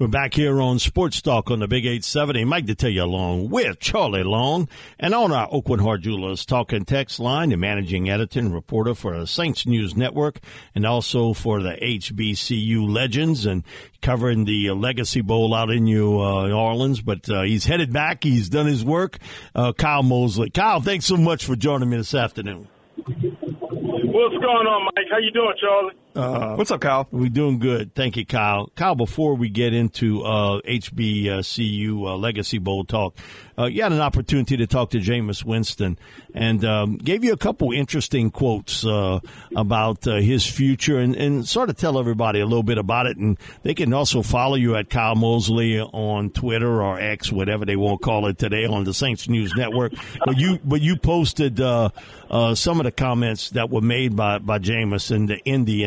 We're back here on Sports Talk on the Big 870. Mike Detillier along with Charlie Long and on our Aucoin Hart Jewelers talking text line, the managing editor and reporter for the Saints News Network and also for the HBCU Legends and covering the Legacy Bowl out in New uh, Orleans. But uh, he's headed back. He's done his work. Uh, Kyle Mosley. Kyle, thanks so much for joining me this afternoon. What's going on, Mike? How you doing, Charlie? Uh, What's up, Kyle? We're doing good. Thank you, Kyle. Kyle, before we get into uh, HBCU uh, Legacy Bowl talk, uh, you had an opportunity to talk to Jameis Winston and um, gave you a couple interesting quotes uh, about uh, his future and, and sort of tell everybody a little bit about it. And they can also follow you at Kyle Mosley on Twitter or X, whatever they want to call it today, on the Saints News Network. But you, but you posted uh, uh, some of the comments that were made by by Jameis in the in the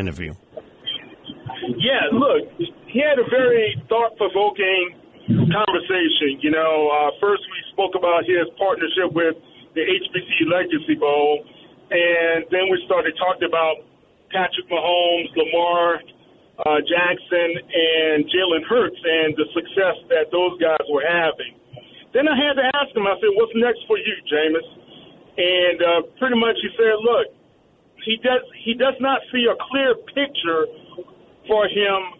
Yeah, look, he had a very thought-provoking conversation. You know, uh, first we spoke about his partnership with the HBC Legacy Bowl, and then we started talking about Patrick Mahomes, Lamar uh, Jackson, and Jalen Hurts, and the success that those guys were having. Then I had to ask him. I said, "What's next for you, Jameis?" And uh, pretty much he said, "Look, he does he does not see a clear picture for him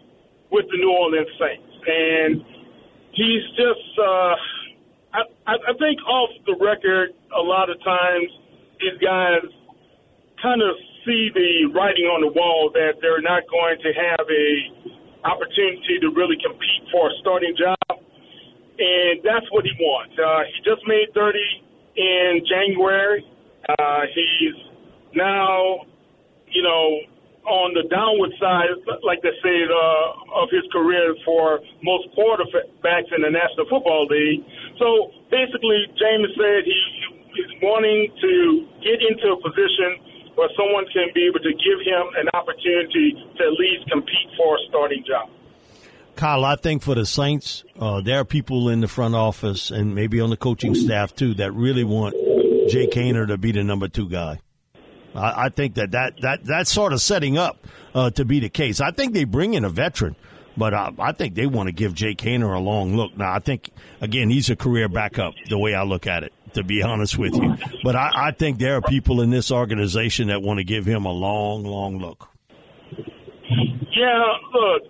with the New Orleans Saints, and he's just uh, I, I think off the record a lot of times these guys kind of see the writing on the wall that they're not going to have a opportunity to really compete for a starting job, and that's what he wants. Uh, he just made 30 in January. Uh, he's now, you know, on the downward side, like they said, uh, of his career for most quarterbacks in the National Football League. So basically, Jameis said he is wanting to get into a position where someone can be able to give him an opportunity to at least compete for a starting job. Kyle, I think for the Saints, uh, there are people in the front office and maybe on the coaching staff too that really want Jake Haener to be the number two guy. I, I think that, that, that that's sort of setting up uh, to be the case. I think they bring in a veteran, but uh, I think they want to give Jake Haener a long look. Now, I think, again, he's a career backup, the way I look at it, to be honest with you. But I, I think there are people in this organization that want to give him a long, long look. Yeah, look,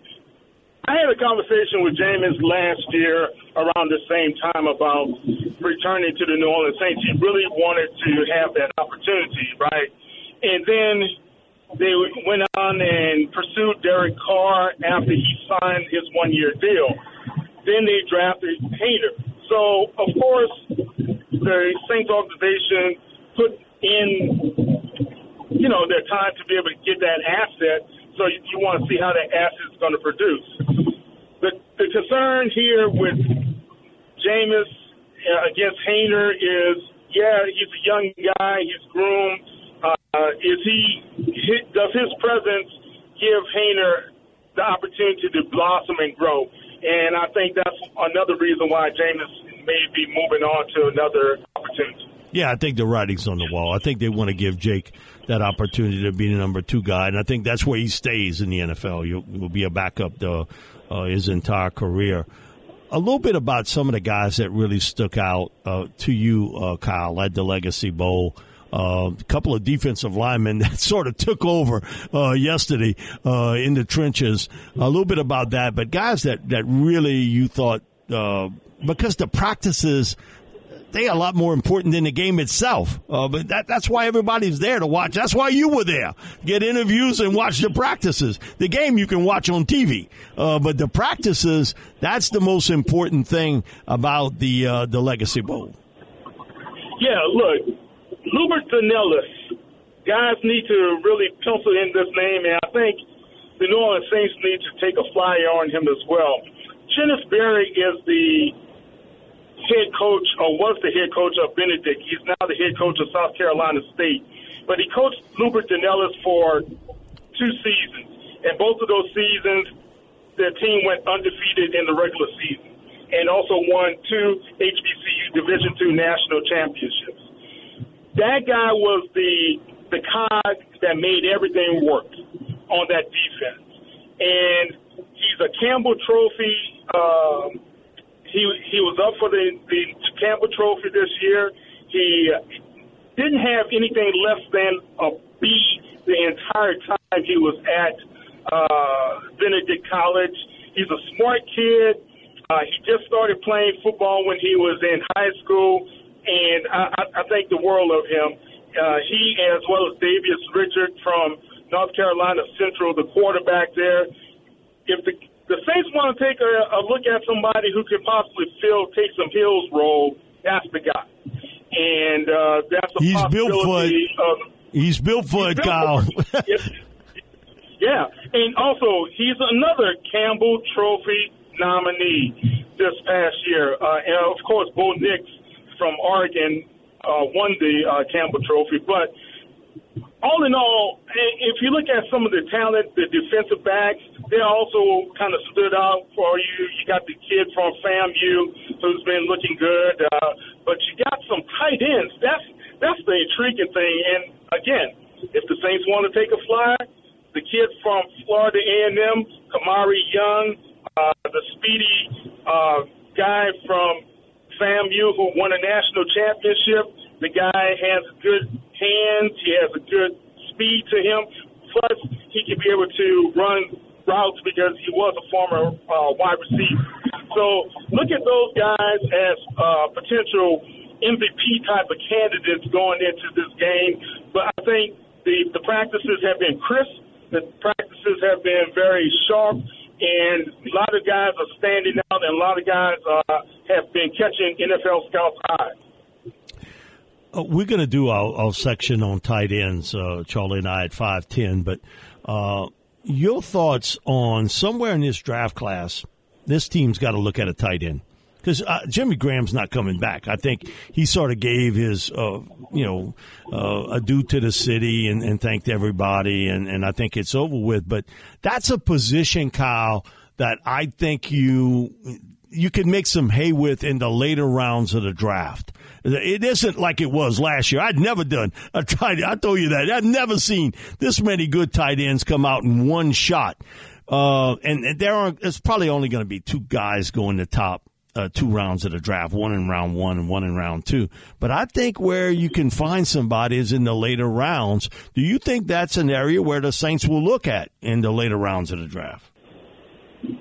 I had a conversation with Jameis last year around the same time about returning to the New Orleans Saints. He really wanted to have that opportunity, right? And then they went on and pursued Derek Carr after he signed his one year deal. Then they drafted Haener. So, of course, the Saints organization put in, you know, their time to be able to get that asset. So you, you want to see how that asset is going to produce. The, the concern here with Jameis uh, against Haener is, yeah, he's a young guy. He's groomed. Uh, is he, does his presence give Haener the opportunity to blossom and grow? And I think that's another reason why Jameis may be moving on to another opportunity. Yeah, I think the writing's on the wall. I think they want to give Jake that opportunity to be the number two guy, and I think that's where he stays in the NFL. Will be a backup the, uh, his entire career. A little bit about some of the guys that really stuck out uh, to you, uh, Kyle, at the Legacy Bowl. Uh, a couple of defensive linemen that sort of took over uh, yesterday uh, in the trenches. A little bit about that, but guys that that really you thought uh, because the practices they are a lot more important than the game itself. Uh, but that, that's why everybody's there to watch. That's why you were there. Get interviews and watch the practices. The game you can watch on TV. Uh, but the practices, that's the most important thing about the, uh, the Legacy Bowl. Yeah, look, Hubert Dornelas, guys need to really pencil in this name, and I think the New Orleans Saints need to take a flyer on him as well. Chennis Berry is the head coach, or was the head coach of Benedict. He's now the head coach of South Carolina State. But he coached Hubert Dornelas for two seasons. And both of those seasons, the team went undefeated in the regular season and also won two HBCU Division II national championships. That guy was the the cog that made everything work on that defense. And he's a Campbell Trophy um, he he was up for the the Campbell Trophy this year. He didn't have anything less than a B the entire time he was at uh, Benedict College. He's a smart kid. Uh, he just started playing football when he was in high school, and I, I think the world of him. Uh, he, as well as Davius Richard from North Carolina Central, the quarterback there. If the the Saints want to take a, a look at somebody who could possibly fill Taysom Hill's role. That's the guy, and uh, that's a he's built for it. Of, he's built for it, Kyle. yeah, and also he's another Campbell Trophy nominee this past year, uh, and of course, Bo Nix from Oregon uh, won the uh, Campbell Trophy, but all in all, if you look at some of the talent, the defensive backs, they also kind of stood out for you. You got the kid from FAMU who's been looking good, uh, but you got some tight ends. That's that's the intriguing thing. And again, if the Saints want to take a flyer, the kid from Florida A&M, Kamari Young, uh, the speedy uh, guy from FAMU who won a national championship. The guy has good hands. He has a good speed to him. Plus, he can be able to run routes because he was a former uh, wide receiver. So look at those guys as uh, potential MVP type of candidates going into this game. But I think the, the practices have been crisp. The practices have been very sharp. And a lot of guys are standing out, and a lot of guys uh, have been catching NFL scouts' eyes. Uh, we're going to do our, our, section on tight ends, uh, Charlie and I at 5'10, but uh, your thoughts on somewhere in this draft class, this team's got to look at a tight end. Because uh, Jimmy Graham's not coming back. I think he sort of gave his, uh, you know, uh, adieu to the city and, and thanked everybody, and, and I think it's over with. But that's a position, Kyle, that I think you you can make some hay with in the later rounds of the draft. It isn't like it was last year. I'd never done a tight. I told you that I've never seen this many good tight ends come out in one shot. Uh, and there are. It's probably only going to be two guys going to top. Uh, two rounds of the draft, one in round one and one in round two. But I think where you can find somebody is in the later rounds. Do you think that's an area where the Saints will look at in the later rounds of the draft?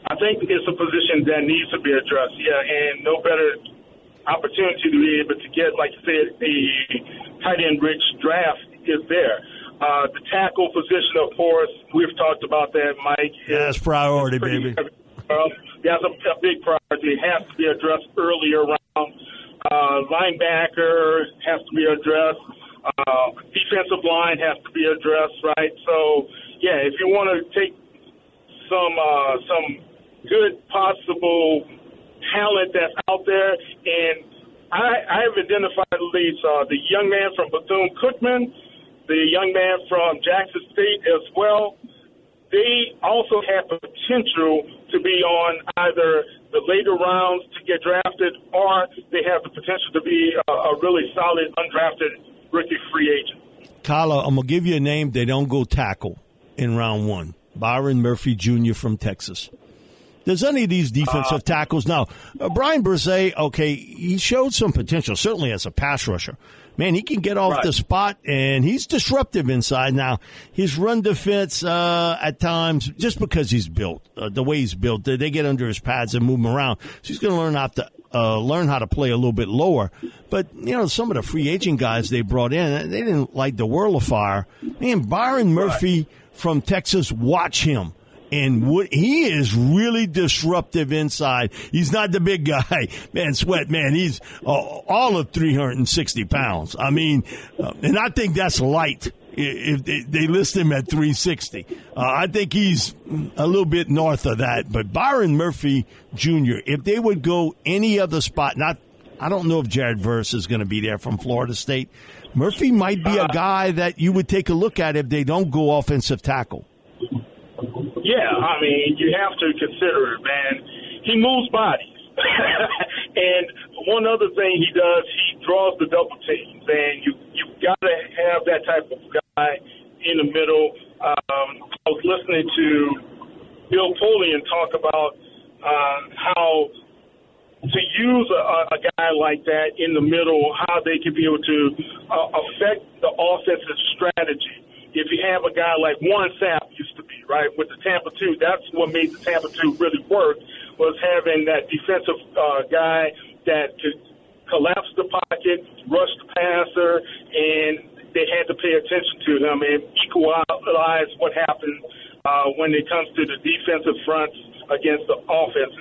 I think it's a position that needs to be addressed. Yeah, and no better opportunity to be able to get, like you said, the tight end rich draft is there. Uh, the tackle position, of course, we've talked about that, Mike. Yeah, it's priority, baby. Um, that's a, a big priority. It has to be addressed earlier round. Uh, linebacker has to be addressed. Uh, defensive line has to be addressed, right? So, yeah, if you want to take some uh, some good possible talent that's out there, and I, I have identified at least uh, the young man from Bethune Cookman, the young man from Jackson State as well. They also have potential to be on either the later rounds to get drafted, or they have the potential to be a, a really solid undrafted rookie free agent. Kyla, I'm gonna give you a name. They don't go tackle in round one. Byron Murphy Jr. from Texas. Does any of these defensive uh, tackles now? Uh, Bryan Bresee, okay, he showed some potential, certainly as a pass rusher, man, he can get off Right. the spot and he's disruptive inside. Now, his run defense uh, at times, just because he's built, uh, the way he's built, they, they get under his pads and move him around. So he's going to learn how to uh, learn how to play a little bit lower. But you know, some of the free agent guys they brought in, they didn't light the world of fire. Man, Byron Murphy from Texas, watch him. And what he is really disruptive inside. He's not the big guy, man. Sweat, man. He's uh, all of 360 pounds. I mean, uh, and I think that's light. If they, list him at 360, uh, I think he's a little bit north of that. But Byron Murphy Jr., if they would go any other spot, not, I don't know if Jared Verse is going to be there from Florida State. Murphy might be a guy that you would take a look at if they don't go offensive tackle. Yeah, I mean, you have to consider it, man. He moves bodies. and one other thing he does, he draws the double teams, and you you got to have that type of guy in the middle. Um, I was listening to Bill Polian talk about uh, how to use a, a guy like that in the middle, how they could be able to uh, affect the offensive strategy. If you have a guy like to be, right, with the Tampa 2, that's what made the Tampa 2 really work, was having that defensive uh, guy that could collapse the pocket, rush the passer, and they had to pay attention to him and equalize what happens uh, when it comes to the defensive fronts against the offense.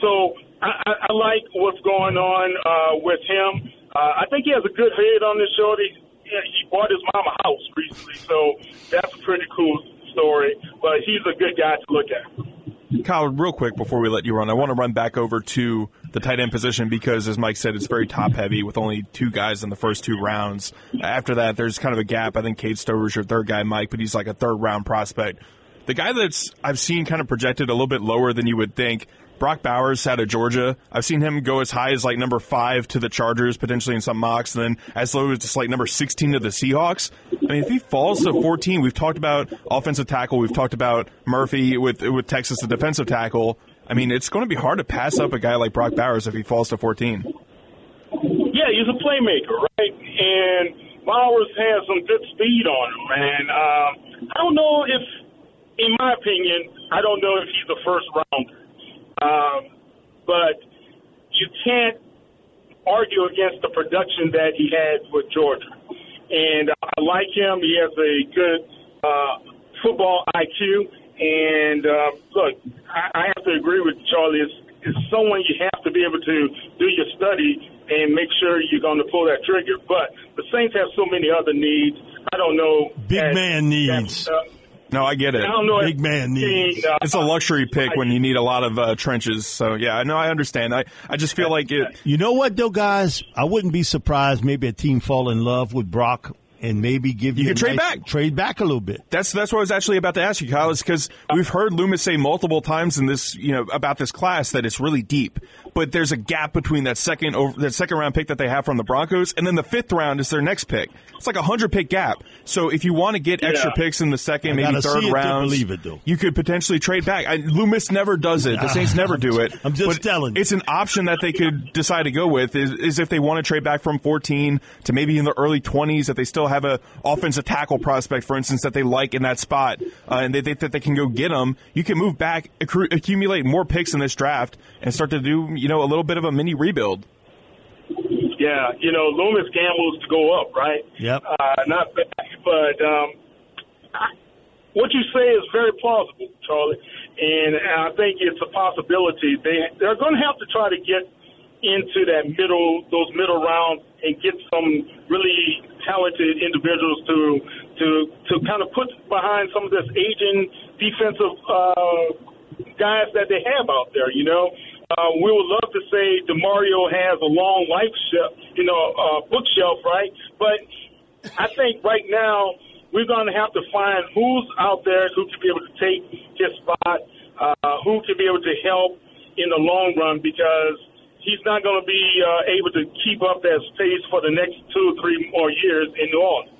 So I, I, like what's going on uh, with him. Uh, I think he has a good head on his shoulder. He, he bought his mom a house recently, so that's a pretty cool story. But he's a good guy to look at. Kyle, real quick before we let you run, I want to run back over to the tight end position because, as Mike said, it's very top heavy with only two guys in the first two rounds. After that, there's kind of a gap. I think Cade Stover's your third guy, Mike, but he's like a third round prospect. The guy that's I've seen kind of projected a little bit lower than you would think. Brock Bowers out of Georgia. I've seen him go as high as like number five to the Chargers, potentially in some mocks, and then as low as just like number 16 to the Seahawks. I mean, if he falls to 14, we've talked about offensive tackle. We've talked about Murphy with with Texas, the defensive tackle. I mean, it's going to be hard to pass up a guy like Brock Bowers if he falls to 14. Yeah, he's a playmaker, right? And Bowers has some good speed on him, man. Um, I don't know if, in my opinion, I don't know if he's a first rounder. Um, but you can't argue against the production that he had with Georgia. And I like him. He has a good uh, football IQ. And uh, look, I, I have to agree with Charlie. It's, it's someone you have to be able to do your study and make sure you're going to pull that trigger. But the Saints have so many other needs. I don't know. Big that- man needs. that, uh, No, I get it. I don't know. Big if- man needs. uh, It's a luxury pick when you need a lot of uh, trenches. So yeah, no, I understand. I, I just feel like it. You know what, though, guys? I wouldn't be surprised. Maybe a team fall in love with Brock and maybe give you, You a trade nice- back. trade back a little bit. That's that's what I was actually about to ask you, Kyle. Is because we've heard Loomis say multiple times in this, you know, about this class that it's really deep, but there's a gap between that second over that second round pick that they have from the Broncos, and then the fifth round is their next pick. It's like a hundred pick gap. So if you want to get extra picks in the second, I maybe third see it to round, believe it, though. you could potentially trade back. I, Loomis never does it. The Saints never do it. I'm just but telling you. It's an option that they could decide to go with. Is, is if they want to trade back from 14 to maybe in the early 20s, that they still have a offensive tackle prospect, for instance, that they like in that spot, uh, and they think that they can go get them. You can move back, accru- accumulate more picks in this draft, and start to do you know a little bit of a mini rebuild. Yeah, you know, Loomis gambles to go up, right? Yep. Uh, not bad, but um, I- what you say is very plausible, Charlie, and I think it's a possibility. They they're going to have to try to get into that middle, those middle rounds, and get some really talented individuals to to to kind of put behind some of this aging defensive uh, guys that they have out there. You know, uh, we would love to say Demario has a long life shelf, you know, uh, bookshelf, right? But I think right now we're going to have to find who's out there who can be able to take his spot, uh, who can be able to help in the long run because he's not going to be uh, able to keep up that pace for the next two or three more years in New Orleans.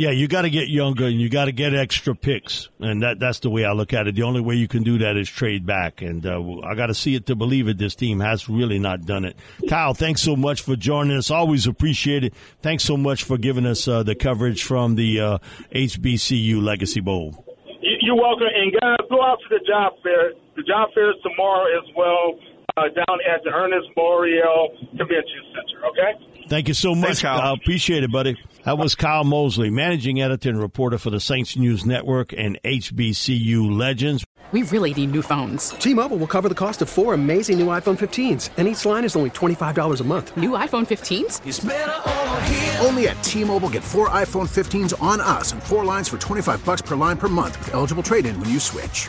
Yeah, you got to get younger and you got to get extra picks, and that that's the way I look at it. The only way you can do that is trade back, and uh, I got to see it to believe it. This team has really not done it. Kyle, thanks so much for joining us. Always appreciate it. Thanks so much for giving us uh, the coverage from the uh, HBCU Legacy Bowl. You're welcome, and guys, go out to the job fair. The job fair is tomorrow as well, uh, down at the Ernest Morial Convention Center. Okay. Thank you so much, Thanks, Kyle. Kyle. Appreciate it, buddy. That was Kyle Mosley, managing editor and reporter for the Saints News Network and HBCU Legends. We really need new phones. T-Mobile will cover the cost of four amazing new iPhone 15s, and each line is only $25 a month. New iPhone 15s? Only at T-Mobile get four iPhone 15s on us and four lines for 25 bucks per line per month with eligible trade-in when you switch.